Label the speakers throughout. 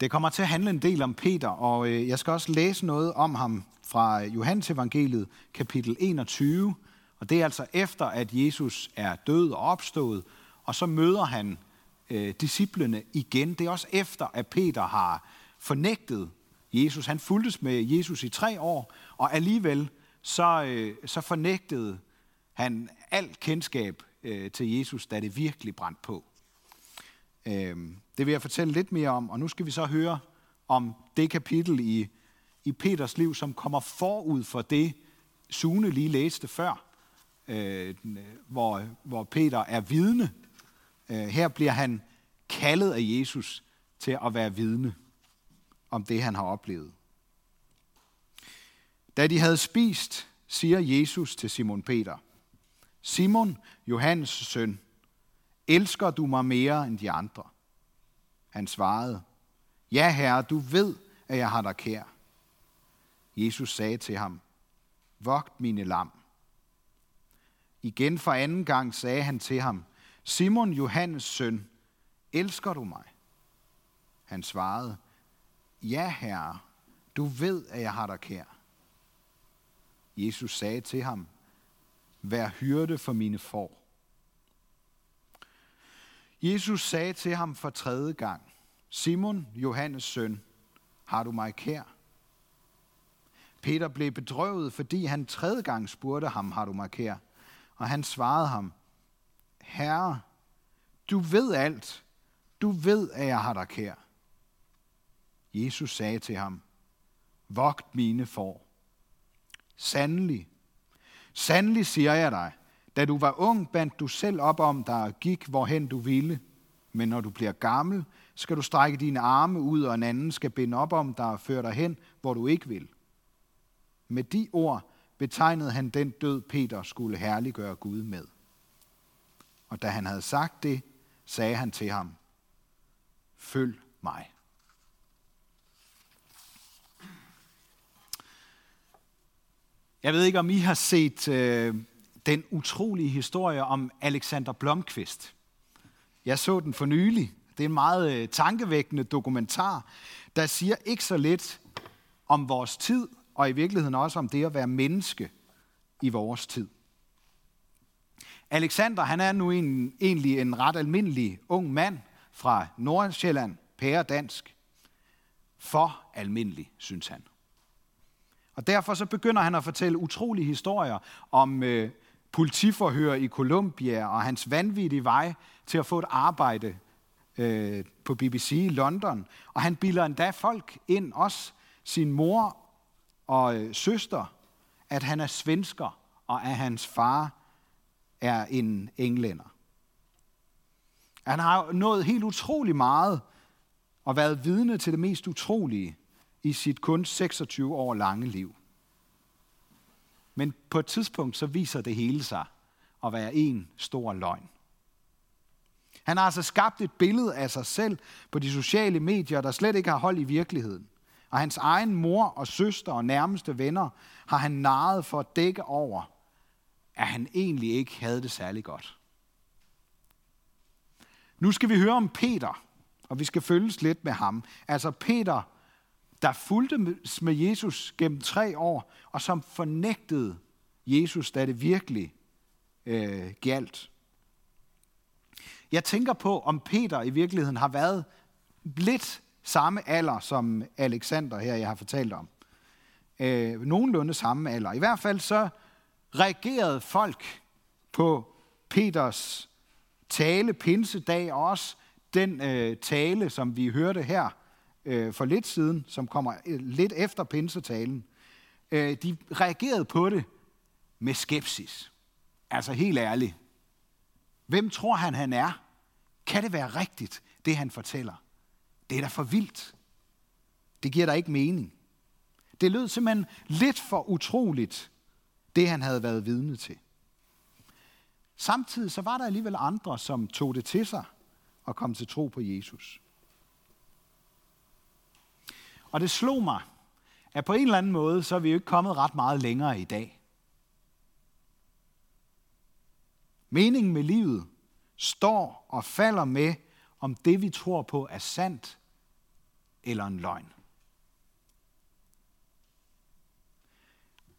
Speaker 1: Det kommer til at handle en del om Peter, og øh, jeg skal også læse noget om ham fra Johannes evangeliet, kapitel 21. Og det er altså efter, at Jesus er død og opstået, og så møder han øh, disciplene igen. Det er også efter, at Peter har fornægtet Jesus. Han fuldtes med Jesus i tre år, og alligevel så, øh, så fornægtede han alt kendskab øh, til Jesus, da det virkelig brændte på. Øh, det vil jeg fortælle lidt mere om, og nu skal vi så høre om det kapitel i, i Peters liv, som kommer forud for det, Sune lige læste før, øh, øh, hvor, hvor Peter er vidne. Øh, her bliver han kaldet af Jesus til at være vidne om det, han har oplevet. Da de havde spist, siger Jesus til Simon Peter, Simon, Johannes søn, elsker du mig mere end de andre? Han svarede, Ja, herre, du ved, at jeg har dig kær. Jesus sagde til ham, Vogt mine lam. Igen for anden gang sagde han til ham, Simon Johannes søn, elsker du mig? Han svarede, Ja, herre, du ved, at jeg har dig kær. Jesus sagde til ham, Vær hyrde for mine får. Jesus sagde til ham for tredje gang, Simon, Johannes søn, har du mig kær? Peter blev bedrøvet, fordi han tredje gang spurgte ham, har du mig kær? Og han svarede ham, Herre, du ved alt. Du ved, at jeg har dig kær. Jesus sagde til ham, Vogt mine får. Sandelig, sandelig siger jeg dig, da du var ung, bandt du selv op om dig og gik, hvorhen du ville. Men når du bliver gammel, skal du strække dine arme ud, og en anden skal binde op om dig og føre dig hen, hvor du ikke vil. Med de ord betegnede han den død, Peter skulle herliggøre Gud med. Og da han havde sagt det, sagde han til ham, Følg mig. Jeg ved ikke, om I har set øh, den utrolige historie om Alexander Blomqvist. Jeg så den for nylig. Det er en meget øh, tankevækkende dokumentar, der siger ikke så lidt om vores tid, og i virkeligheden også om det at være menneske i vores tid. Alexander, han er nu en, egentlig en ret almindelig ung mand fra Nordsjælland, pæredansk. For almindelig, synes han. Og derfor så begynder han at fortælle utrolige historier om øh, politiforhør i Columbia og hans vanvittige vej til at få et arbejde øh, på BBC i London. Og han bilder endda folk ind, også sin mor og øh, søster, at han er svensker, og at hans far er en englænder. Han har nået helt utrolig meget og været vidne til det mest utrolige i sit kun 26 år lange liv. Men på et tidspunkt så viser det hele sig at være en stor løgn. Han har altså skabt et billede af sig selv på de sociale medier, der slet ikke har hold i virkeligheden. Og hans egen mor og søster og nærmeste venner har han naret for at dække over, at han egentlig ikke havde det særlig godt. Nu skal vi høre om Peter, og vi skal følges lidt med ham. Altså Peter, der fulgte med Jesus gennem tre år, og som fornægtede Jesus, da det virkelig øh, galt. Jeg tænker på, om Peter i virkeligheden har været lidt samme alder som Alexander her, jeg har fortalt om. Øh, nogenlunde samme alder. I hvert fald så reagerede folk på Peters tale pinsedag, og også den øh, tale, som vi hørte her øh, for lidt siden, som kommer øh, lidt efter pinsetalen. Øh, de reagerede på det med skepsis. Altså helt ærligt. Hvem tror han, han er? Kan det være rigtigt, det han fortæller? Det er da for vildt. Det giver da ikke mening. Det lød simpelthen lidt for utroligt, det han havde været vidne til. Samtidig så var der alligevel andre, som tog det til sig og kom til tro på Jesus. Og det slog mig, at på en eller anden måde, så er vi jo ikke kommet ret meget længere i dag. Meningen med livet står og falder med, om det vi tror på er sandt eller en løgn.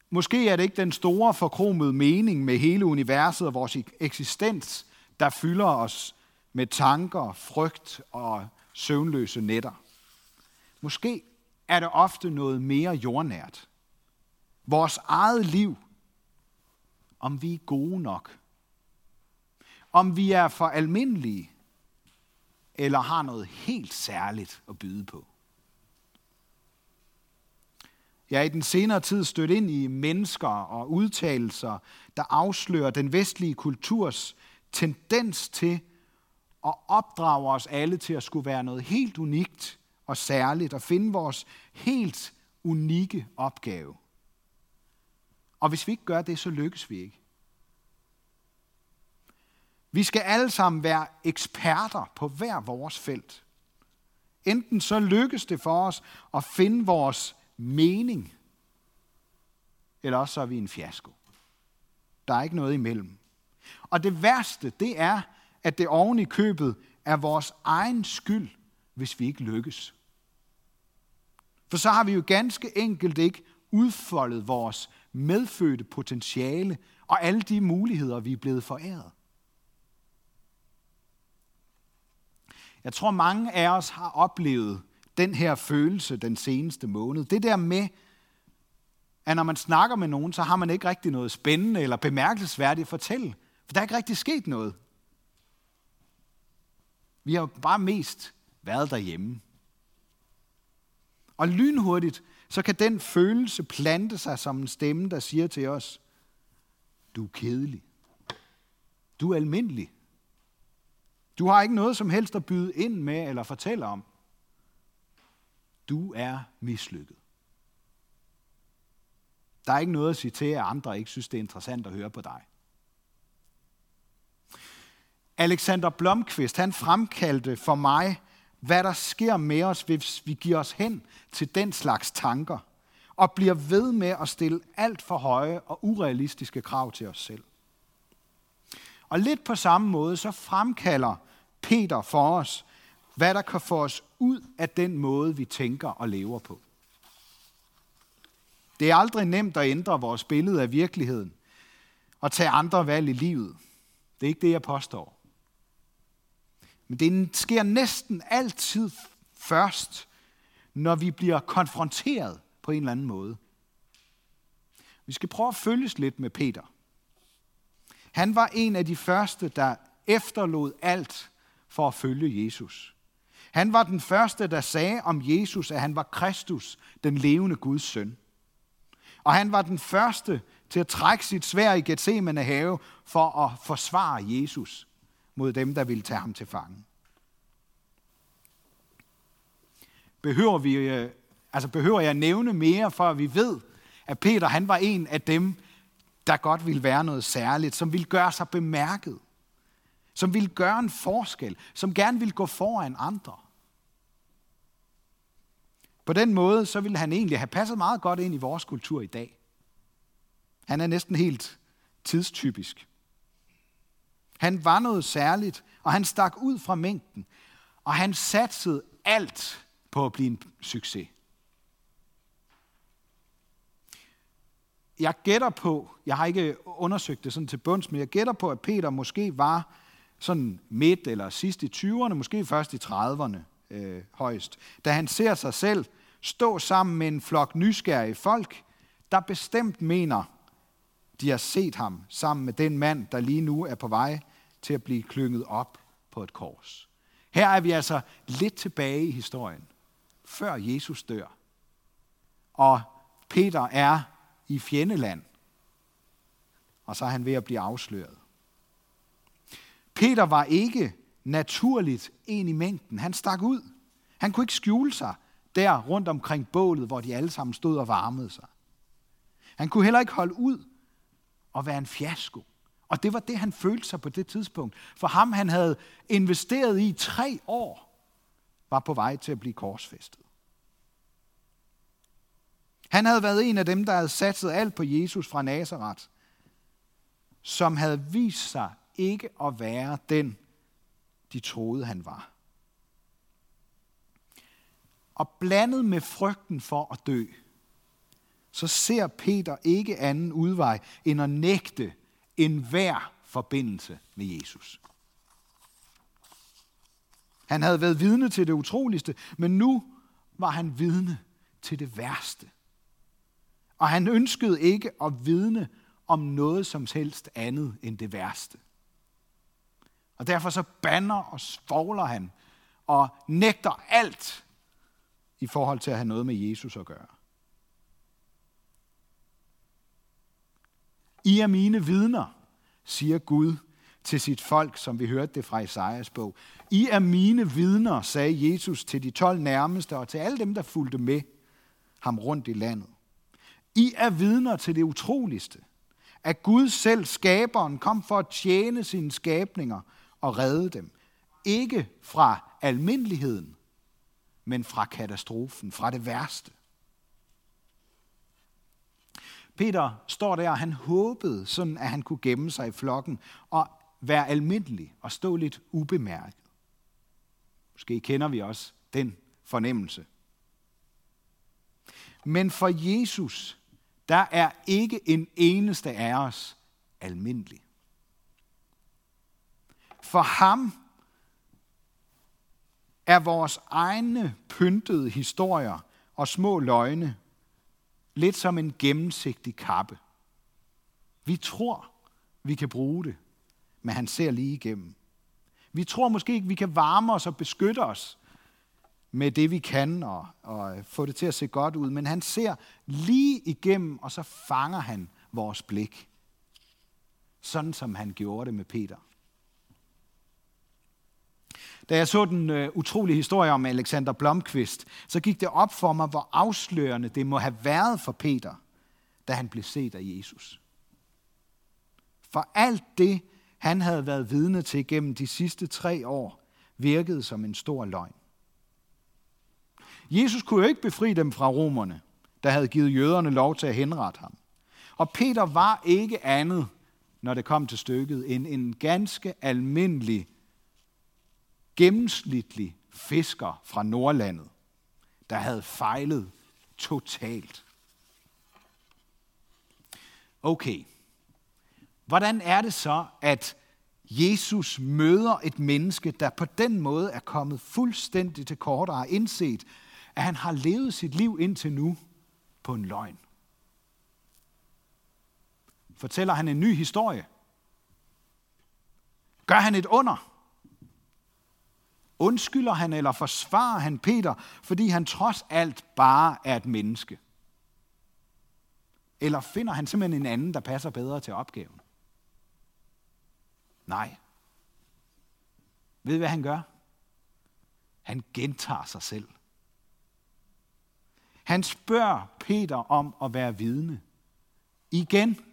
Speaker 1: Måske er det ikke den store forkromede mening med hele universet og vores eksistens, der fylder os med tanker, frygt og søvnløse nætter. Måske er det ofte noget mere jordnært. Vores eget liv. Om vi er gode nok. Om vi er for almindelige, eller har noget helt særligt at byde på. Jeg er i den senere tid stødt ind i mennesker og udtalelser, der afslører den vestlige kulturs tendens til at opdrage os alle til at skulle være noget helt unikt og særligt og finde vores helt unikke opgave. Og hvis vi ikke gør det, så lykkes vi ikke. Vi skal alle sammen være eksperter på hver vores felt. Enten så lykkes det for os at finde vores mening, eller også så er vi en fiasko. Der er ikke noget imellem. Og det værste, det er, at det oven i købet er vores egen skyld, hvis vi ikke lykkes. For så har vi jo ganske enkelt ikke udfoldet vores medfødte potentiale og alle de muligheder, vi er blevet foræret. Jeg tror, mange af os har oplevet den her følelse den seneste måned. Det der med, at når man snakker med nogen, så har man ikke rigtig noget spændende eller bemærkelsesværdigt at fortælle. For der er ikke rigtig sket noget. Vi har bare mest været derhjemme. Og lynhurtigt, så kan den følelse plante sig som en stemme, der siger til os, du er kedelig. Du er almindelig. Du har ikke noget som helst at byde ind med eller fortælle om. Du er mislykket. Der er ikke noget at sige til, at andre ikke synes, det er interessant at høre på dig. Alexander Blomqvist, han fremkaldte for mig, hvad der sker med os, hvis vi giver os hen til den slags tanker, og bliver ved med at stille alt for høje og urealistiske krav til os selv. Og lidt på samme måde, så fremkalder Peter for os, hvad der kan få os ud af den måde, vi tænker og lever på. Det er aldrig nemt at ændre vores billede af virkeligheden og tage andre valg i livet. Det er ikke det, jeg påstår. Men det sker næsten altid først, når vi bliver konfronteret på en eller anden måde. Vi skal prøve at følges lidt med Peter. Han var en af de første, der efterlod alt for at følge Jesus. Han var den første, der sagde om Jesus, at han var Kristus, den levende Guds søn. Og han var den første til at trække sit svær i Gethsemane have for at forsvare Jesus mod dem, der ville tage ham til fange. Behøver, vi, øh, altså behøver jeg nævne mere, for at vi ved, at Peter han var en af dem, der godt ville være noget særligt, som ville gøre sig bemærket som vil gøre en forskel, som gerne vil gå foran andre. På den måde, så ville han egentlig have passet meget godt ind i vores kultur i dag. Han er næsten helt tidstypisk. Han var noget særligt, og han stak ud fra mængden, og han satsede alt på at blive en succes. Jeg gætter på, jeg har ikke undersøgt det sådan til bunds, men jeg gætter på, at Peter måske var sådan midt eller sidst i 20'erne, måske først i 30'erne øh, højst, da han ser sig selv stå sammen med en flok nysgerrige folk, der bestemt mener, de har set ham sammen med den mand, der lige nu er på vej til at blive klynget op på et kors. Her er vi altså lidt tilbage i historien, før Jesus dør. Og Peter er i fjendeland, og så er han ved at blive afsløret. Peter var ikke naturligt en i mængden. Han stak ud. Han kunne ikke skjule sig der rundt omkring bålet, hvor de alle sammen stod og varmede sig. Han kunne heller ikke holde ud og være en fiasko. Og det var det, han følte sig på det tidspunkt. For ham, han havde investeret i tre år, var på vej til at blive korsfæstet. Han havde været en af dem, der havde satset alt på Jesus fra Nazareth, som havde vist sig ikke at være den, de troede, han var. Og blandet med frygten for at dø, så ser Peter ikke anden udvej end at nægte enhver forbindelse med Jesus. Han havde været vidne til det utroligste, men nu var han vidne til det værste. Og han ønskede ikke at vidne om noget som helst andet end det værste. Og derfor så banner og svogler han og nægter alt i forhold til at have noget med Jesus at gøre. I er mine vidner, siger Gud til sit folk, som vi hørte det fra Isaias bog. I er mine vidner, sagde Jesus til de tolv nærmeste og til alle dem, der fulgte med ham rundt i landet. I er vidner til det utroligste, at Gud selv, skaberen, kom for at tjene sine skabninger og redde dem. Ikke fra almindeligheden, men fra katastrofen, fra det værste. Peter står der, og han håbede sådan, at han kunne gemme sig i flokken og være almindelig og stå lidt ubemærket. Måske kender vi også den fornemmelse. Men for Jesus, der er ikke en eneste af os almindelig. For ham er vores egne pyntede historier og små løgne lidt som en gennemsigtig kappe. Vi tror, vi kan bruge det, men han ser lige igennem. Vi tror måske ikke, vi kan varme os og beskytte os med det, vi kan, og, og få det til at se godt ud, men han ser lige igennem, og så fanger han vores blik. Sådan som han gjorde det med Peter. Da jeg så den øh, utrolige historie om Alexander Blomqvist, så gik det op for mig, hvor afslørende det må have været for Peter, da han blev set af Jesus. For alt det, han havde været vidne til gennem de sidste tre år, virkede som en stor løgn. Jesus kunne jo ikke befri dem fra romerne, der havde givet jøderne lov til at henrette ham. Og Peter var ikke andet, når det kom til stykket, end en ganske almindelig gennemsnitlig fisker fra Nordlandet, der havde fejlet totalt. Okay, hvordan er det så, at Jesus møder et menneske, der på den måde er kommet fuldstændig til kort og har indset, at han har levet sit liv indtil nu på en løgn? Fortæller han en ny historie? Gør han et under? Undskylder han eller forsvarer han Peter, fordi han trods alt bare er et menneske? Eller finder han simpelthen en anden, der passer bedre til opgaven? Nej. Ved I, hvad han gør? Han gentager sig selv. Han spørger Peter om at være vidne. Igen.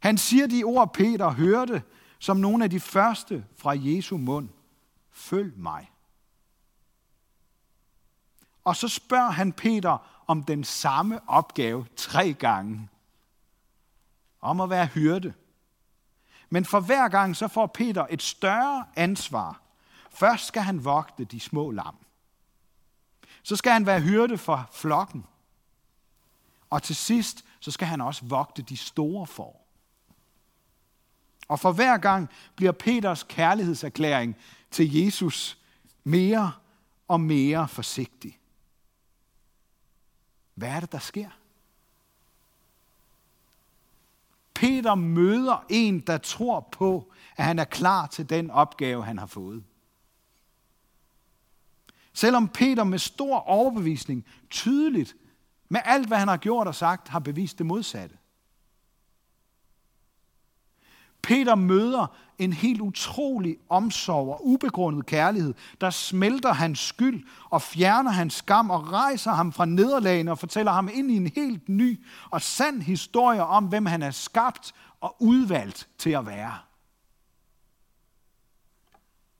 Speaker 1: Han siger de ord, Peter hørte, som nogle af de første fra Jesu mund. Følg mig. Og så spørger han Peter om den samme opgave tre gange. Om at være hyrde. Men for hver gang så får Peter et større ansvar. Først skal han vogte de små lam. Så skal han være hyrde for flokken. Og til sidst, så skal han også vogte de store får. Og for hver gang bliver Peters kærlighedserklæring til Jesus mere og mere forsigtig. Hvad er det, der sker? Peter møder en, der tror på, at han er klar til den opgave, han har fået. Selvom Peter med stor overbevisning tydeligt, med alt hvad han har gjort og sagt, har bevist det modsatte. Peter møder en helt utrolig omsorg og ubegrundet kærlighed, der smelter hans skyld og fjerner hans skam og rejser ham fra nederlagene og fortæller ham ind i en helt ny og sand historie om, hvem han er skabt og udvalgt til at være.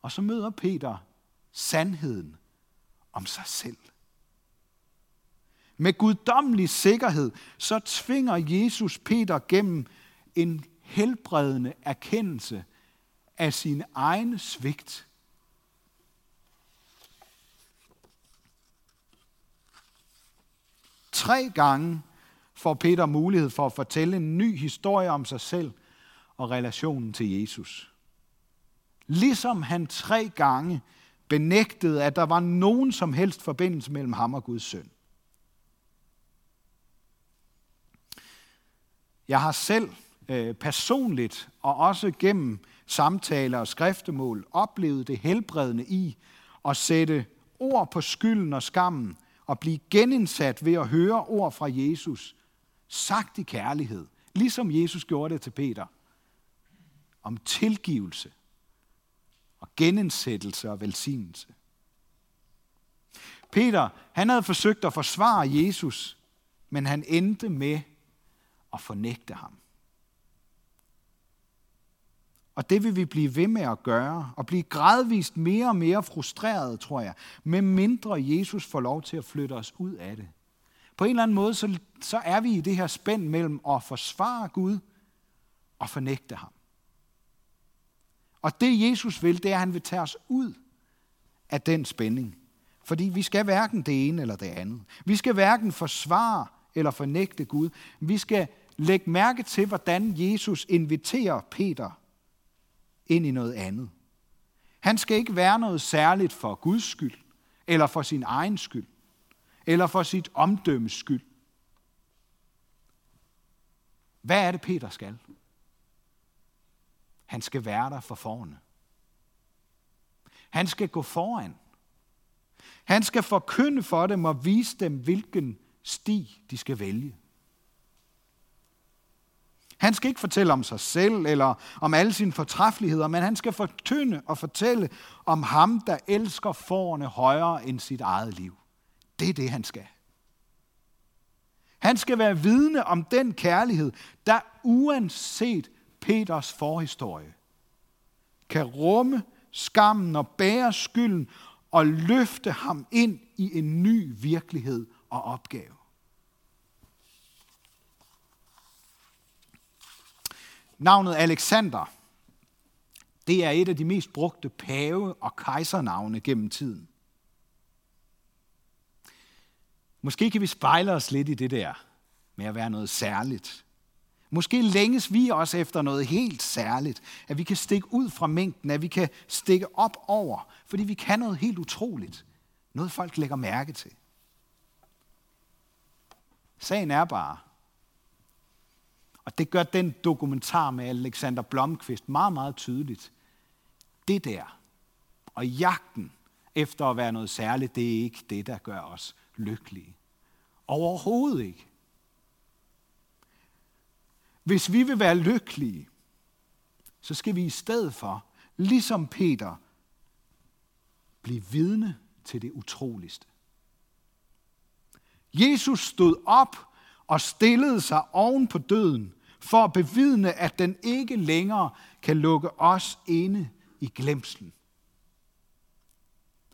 Speaker 1: Og så møder Peter sandheden om sig selv. Med guddommelig sikkerhed, så tvinger Jesus Peter gennem en helbredende erkendelse af sin egen svigt. Tre gange får Peter mulighed for at fortælle en ny historie om sig selv og relationen til Jesus. Ligesom han tre gange benægtede, at der var nogen som helst forbindelse mellem ham og Guds søn. Jeg har selv øh, personligt og også gennem samtaler og skriftemål oplevet det helbredende i at sætte ord på skylden og skammen og blive genindsat ved at høre ord fra Jesus, sagt i kærlighed, ligesom Jesus gjorde det til Peter, om tilgivelse og genindsættelse og velsignelse. Peter, han havde forsøgt at forsvare Jesus, men han endte med at fornægte ham. Og det vil vi blive ved med at gøre, og blive gradvist mere og mere frustreret, tror jeg, med mindre Jesus får lov til at flytte os ud af det. På en eller anden måde, så, så er vi i det her spænd mellem at forsvare Gud og fornægte ham. Og det Jesus vil, det er, at han vil tage os ud af den spænding. Fordi vi skal hverken det ene eller det andet. Vi skal hverken forsvare eller fornægte Gud. Vi skal lægge mærke til, hvordan Jesus inviterer Peter ind i noget andet. Han skal ikke være noget særligt for Guds skyld, eller for sin egen skyld, eller for sit omdømmes skyld. Hvad er det, Peter skal? Han skal være der for forne. Han skal gå foran. Han skal forkynde for dem og vise dem, hvilken sti de skal vælge. Han skal ikke fortælle om sig selv eller om alle sine fortræffeligheder, men han skal fortynde og fortælle om ham, der elsker forerne højere end sit eget liv. Det er det, han skal. Han skal være vidne om den kærlighed, der uanset Peters forhistorie kan rumme skammen og bære skylden og løfte ham ind i en ny virkelighed og opgave. Navnet Alexander, det er et af de mest brugte pave- og kejsernavne gennem tiden. Måske kan vi spejle os lidt i det der med at være noget særligt. Måske længes vi også efter noget helt særligt. At vi kan stikke ud fra mængden, at vi kan stikke op over, fordi vi kan noget helt utroligt. Noget folk lægger mærke til. Sagen er bare, og det gør den dokumentar med Alexander Blomqvist meget, meget tydeligt. Det der, og jagten efter at være noget særligt, det er ikke det, der gør os lykkelige. Overhovedet ikke. Hvis vi vil være lykkelige, så skal vi i stedet for, ligesom Peter, blive vidne til det utroligste. Jesus stod op og stillede sig oven på døden for at bevidne, at den ikke længere kan lukke os inde i glemslen.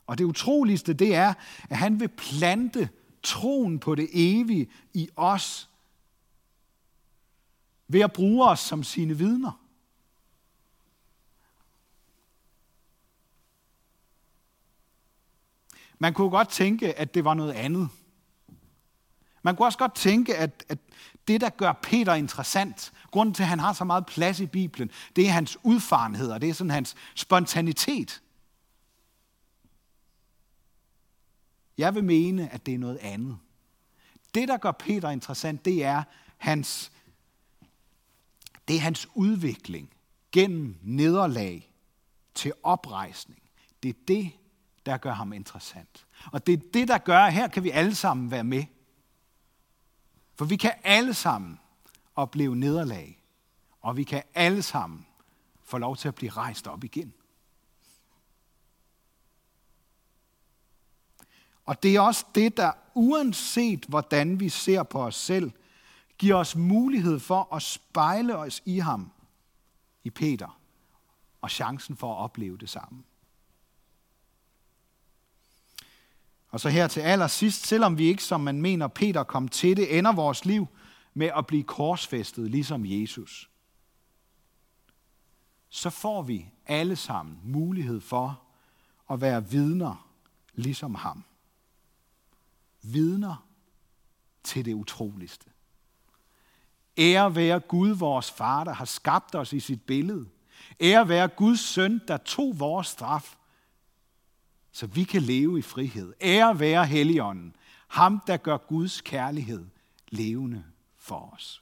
Speaker 1: Og det utroligste, det er, at han vil plante troen på det evige i os, ved at bruge os som sine vidner. Man kunne godt tænke, at det var noget andet. Man kunne også godt tænke, at, at det, der gør Peter interessant, grunden til, at han har så meget plads i Bibelen, det er hans udfarenhed, og det er sådan hans spontanitet. Jeg vil mene, at det er noget andet. Det, der gør Peter interessant, det er hans, det er hans udvikling gennem nederlag til oprejsning. Det er det, der gør ham interessant. Og det er det, der gør, at her kan vi alle sammen være med. For vi kan alle sammen opleve nederlag, og vi kan alle sammen få lov til at blive rejst op igen. Og det er også det, der uanset hvordan vi ser på os selv, giver os mulighed for at spejle os i ham, i Peter, og chancen for at opleve det samme. Og så her til allersidst, selvom vi ikke, som man mener, Peter kom til det, ender vores liv med at blive korsfæstet, ligesom Jesus. Så får vi alle sammen mulighed for at være vidner, ligesom ham. Vidner til det utroligste. Ære være Gud, vores far, der har skabt os i sit billede. Ære være Guds søn, der tog vores straf, så vi kan leve i frihed. Ære være Helligånden, ham der gør Guds kærlighed levende for os.